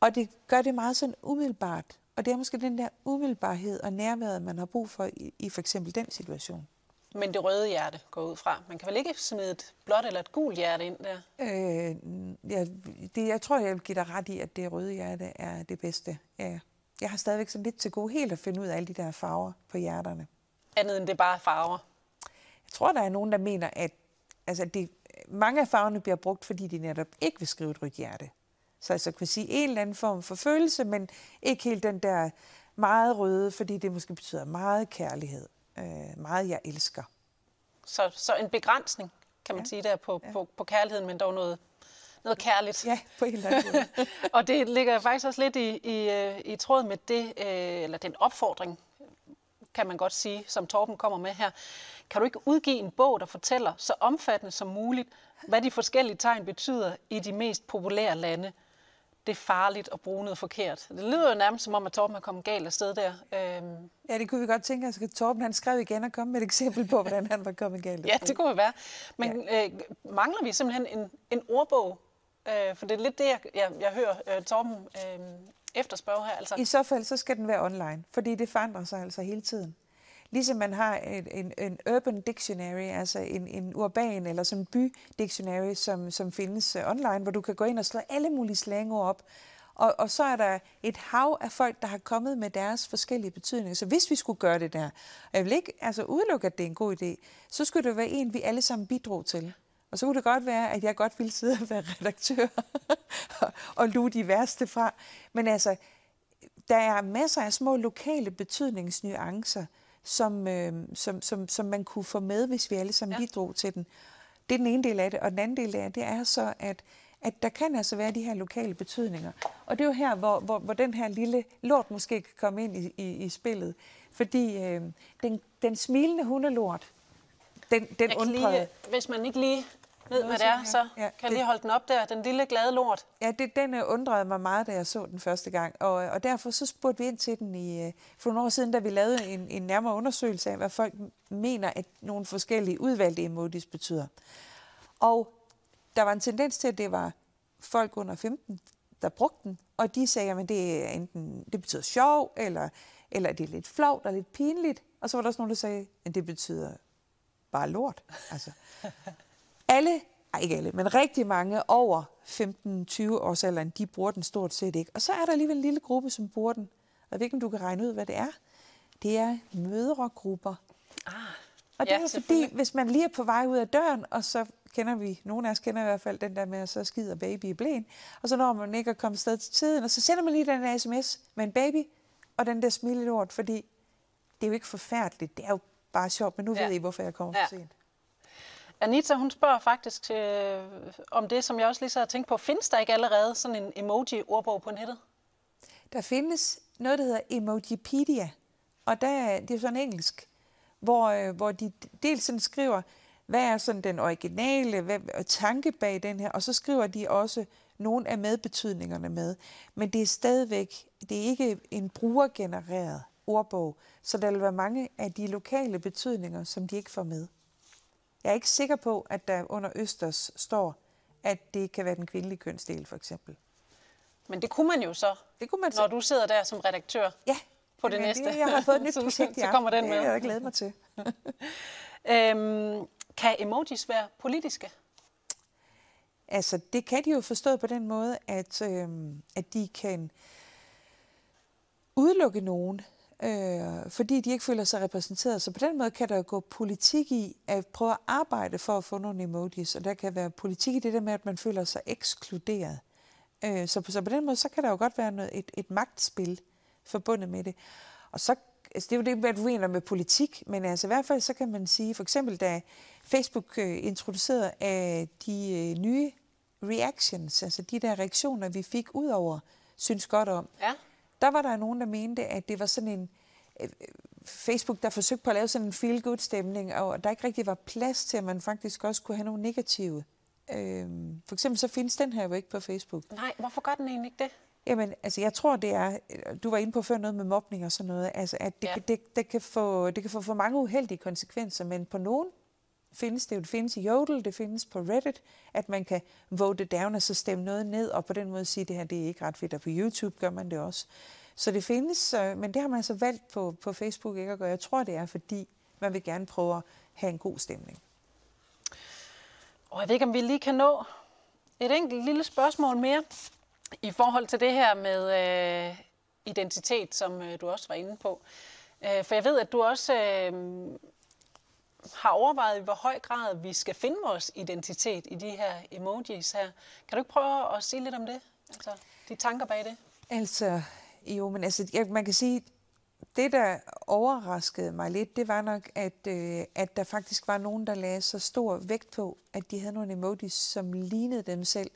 og det gør det meget sådan umiddelbart. Og det er måske den der umiddelbarhed og nærværet, man har brug for i, i for eksempel den situation. Men det røde hjerte går ud fra. Man kan vel ikke smide et blåt eller et gult hjerte ind der? Øh, ja, det, jeg tror, jeg vil give dig ret i, at det røde hjerte er det bedste. Ja. Jeg har stadigvæk sådan lidt til gode helt at finde ud af alle de der farver på hjerterne. Andet end det bare farver? Jeg tror, der er nogen, der mener, at altså, det, mange af farverne bliver brugt, fordi de netop ikke vil skrive et rødt hjerte. Så altså kan sige en eller anden form for følelse, men ikke helt den der meget røde, fordi det måske betyder meget kærlighed. Øh, meget jeg elsker. Så, så en begrænsning, kan man ja. sige der på, ja. på, på kærligheden, men dog noget, noget kærligt. Ja, på en eller anden måde. og det ligger faktisk også lidt i, i, øh, i tråd med det, øh, eller den opfordring, kan man godt sige, som Torben kommer med her. Kan du ikke udgive en bog, der fortæller så omfattende som muligt, hvad de forskellige tegn betyder i de mest populære lande? Det er farligt at bruge noget forkert. Det lyder jo nærmest som om, at Torben er kommet galt afsted der. Øhm. Ja, det kunne vi godt tænke os. At Torben han skrev igen og kom med et eksempel på, hvordan han var kommet galt Ja, det kunne være. Men ja. øh, mangler vi simpelthen en, en ordbog? Øh, for det er lidt det, jeg, jeg, jeg hører øh, Torben øh, efterspørge her. Altså. I så fald, så skal den være online, fordi det forandrer sig altså hele tiden. Ligesom man har en, en, en urban dictionary, altså en, en urban eller sådan by dictionary, som, som findes øh, online, hvor du kan gå ind og slå alle mulige slangord op. Og, og så er der et hav af folk, der har kommet med deres forskellige betydninger. Så hvis vi skulle gøre det der, og jeg vil ikke altså, udelukke, at det er en god idé, så skulle det være en, vi alle sammen bidrog til. Og så kunne det godt være, at jeg godt ville sidde og være redaktør og luge de værste fra. Men altså, der er masser af små lokale betydningsnuancer, som, øh, som, som, som man kunne få med, hvis vi alle sammen ja. bidrog til den. Det er den ene del af det. Og den anden del af det, er så, at, at der kan altså være de her lokale betydninger. Og det er jo her, hvor, hvor, hvor den her lille lort måske kan komme ind i, i, i spillet. Fordi øh, den, den smilende hundelort, den, den undrede... Lige, hvis man ikke lige ved, hvad det er, så ja, kan jeg lige holde den op der. Den lille glade lort. Ja, det, den øh, undrede mig meget, da jeg så den første gang. Og, og derfor så spurgte vi ind til den i, øh, for nogle år siden, da vi lavede en, en nærmere undersøgelse af, hvad folk mener, at nogle forskellige udvalgte emojis betyder. Og der var en tendens til, at det var folk under 15, der brugte den, og de sagde, at det er enten det betyder sjov, eller, eller det er lidt flovt og lidt pinligt. Og så var der også nogen, der sagde, at det betyder bare lort. Altså. Alle, ej ikke alle, men rigtig mange over 15-20 års alderen, de bruger den stort set ikke. Og så er der alligevel en lille gruppe, som bruger den. Og jeg ved ikke, om du kan regne ud, hvad det er. Det er mødregrupper. Ah, og det ja, er fordi, hvis man lige er på vej ud af døren, og så kender vi, nogle af os kender i hvert fald den der med, at så skider baby i blæen, og så når man ikke er kommet sted til tiden, og så sender man lige den der sms med en baby, og den der smilelort, fordi det er jo ikke forfærdeligt, det er jo bare sjovt, men nu ja. ved I, hvorfor jeg kommer ja. for sent. Anita, hun spørger faktisk til, øh, om det, som jeg også lige så har tænkt på. Findes der ikke allerede sådan en emoji-ordbog på nettet? Der findes noget, der hedder Emojipedia, og der, det er sådan engelsk, hvor, øh, hvor de dels sådan skriver, hvad er sådan den originale hvad, og tanke bag den her, og så skriver de også nogle af medbetydningerne med. Men det er stadigvæk, det er ikke en brugergenereret ordbog, så der vil være mange af de lokale betydninger, som de ikke får med. Jeg er ikke sikker på, at der under Østers står, at det kan være den kvindelige kønsdel, for eksempel. Men det kunne man jo så, det kunne man så. når du sidder der som redaktør ja, på det næste. Det, jeg har fået et nyt projekt, så, så kommer den med. Det jeg glæder mig til. øhm, kan emojis være politiske? Altså, det kan de jo forstå på den måde, at, øhm, at de kan udelukke nogen øh, fordi de ikke føler sig repræsenteret. Så på den måde kan der gå politik i at prøve at arbejde for at få nogle emojis, og der kan være politik i det der med, at man føler sig ekskluderet. Øh, så, på, så på den måde, så kan der jo godt være noget, et, et magtspil forbundet med det. Og så, altså det er jo det, hvad du mener med politik, men altså i hvert fald så kan man sige, for eksempel da Facebook øh, introducerede af de øh, nye reactions, altså de der reaktioner, vi fik ud over, synes godt om, ja der var der nogen, der mente, at det var sådan en... Øh, Facebook, der forsøgte på at lave sådan en feel-good-stemning, og der ikke rigtig var plads til, at man faktisk også kunne have nogle negative. Øh, for eksempel så findes den her jo ikke på Facebook. Nej, hvorfor gør den egentlig ikke det? Jamen, altså jeg tror, det er, du var inde på før noget med mobning og sådan noget, altså at det, Ja. ja. det, det, kan få, det kan få for mange uheldige konsekvenser, men på nogen findes det jo, det findes i Jodel, det findes på Reddit, at man kan vote down og så stemme noget ned, og på den måde sige, at det her det er ikke ret fedt, og på YouTube gør man det også. Så det findes, øh, men det har man så valgt på, på Facebook ikke at gøre. Jeg tror, det er, fordi man vil gerne prøve at have en god stemning. Og jeg ved ikke, om vi lige kan nå et enkelt lille spørgsmål mere i forhold til det her med øh, identitet, som øh, du også var inde på. Øh, for jeg ved, at du også øh, har overvejet, i hvor høj grad vi skal finde vores identitet i de her emojis her. Kan du ikke prøve at sige lidt om det? Altså, de tanker bag det? Altså, jo, men altså, jeg, man kan sige, det der overraskede mig lidt, det var nok, at, øh, at der faktisk var nogen, der lagde så stor vægt på, at de havde nogle emojis, som lignede dem selv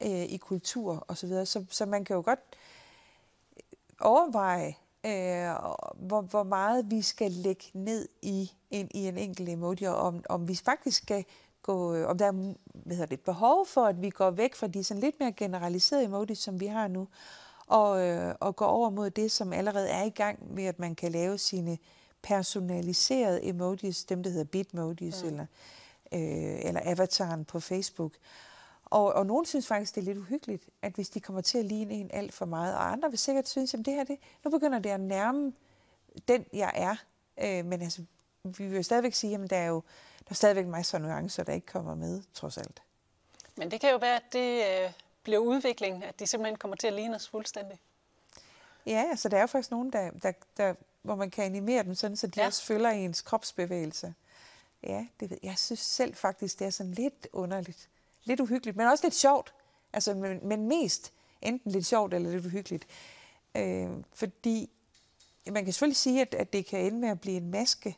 øh, i kultur og så videre. Så, så man kan jo godt øh, overveje, øh, hvor, hvor meget vi skal lægge ned i en, i en enkelt emoji, og om, om vi faktisk skal gå, øh, om der er hvad hedder det, behov for, at vi går væk fra de sådan lidt mere generaliserede emojis, som vi har nu, og, øh, og går over mod det, som allerede er i gang med, at man kan lave sine personaliserede emojis, dem der hedder bitmojis, mm. eller, øh, eller avataren på Facebook. Og, og nogen synes faktisk, det er lidt uhyggeligt, at hvis de kommer til at ligne en alt for meget, og andre vil sikkert synes, at det her, det, nu begynder det at nærme den, jeg er. Øh, men altså, vi vil jo stadigvæk sige, at der er jo der er stadigvæk masser af nuancer, der ikke kommer med, trods alt. Men det kan jo være, at det øh, bliver udvikling, at de simpelthen kommer til at ligne os fuldstændig. Ja, altså der er jo faktisk nogen, der, der, der, hvor man kan animere dem sådan, så de Ja. også følger ens kropsbevægelser. Ja, det ved jeg. Jeg synes selv faktisk, det er sådan lidt underligt. Lidt uhyggeligt, men også lidt sjovt. Altså, men, men mest enten lidt sjovt eller lidt uhyggeligt. Øh, fordi man kan selvfølgelig sige, at, at det kan ende med at blive en maske,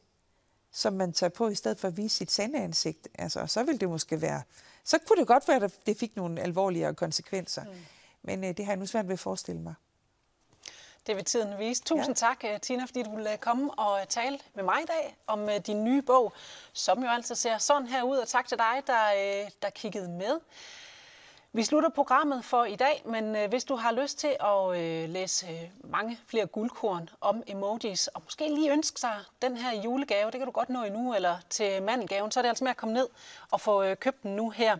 som man tager på, i stedet for at vise sit sande ansigt. Altså, så vil det måske være... Så kunne det godt være, at det fik nogle alvorligere konsekvenser. Mm. Men øh, det har jeg nu svært ved at forestille mig. Det vil tiden vise. Tusind Ja. tak, øh, Tina, fordi du ville øh, komme og tale med mig i dag om øh, din nye bog, som jo altså ser sådan her ud. Og tak til dig, der, øh, der kiggede med. Vi slutter programmet for i dag, men øh, hvis du har lyst til at øh, læse øh, mange flere guldkorn om emojis, og måske lige ønske sig den her julegave, det kan du godt nå endnu, eller til mandelgaven, så er det altså med at komme ned og få øh, købt den nu her.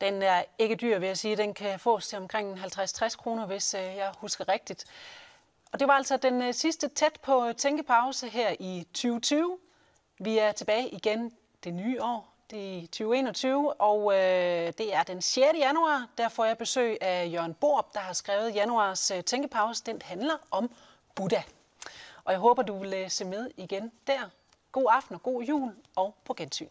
Den er ikke dyr, vil jeg sige. Den kan fås til omkring 50-60 kroner, hvis øh, jeg husker rigtigt. Og det var altså den øh, sidste tæt på tænkepause her i 2020. Vi er tilbage igen det nye år, det er i 2021, og øh, det er den 6. januar. Der får jeg besøg af Jørgen Borup, der har skrevet januars øh, tænkepause. Den handler om Buddha. Og jeg håber, du vil se med igen der. God aften og god jul, og på gensyn.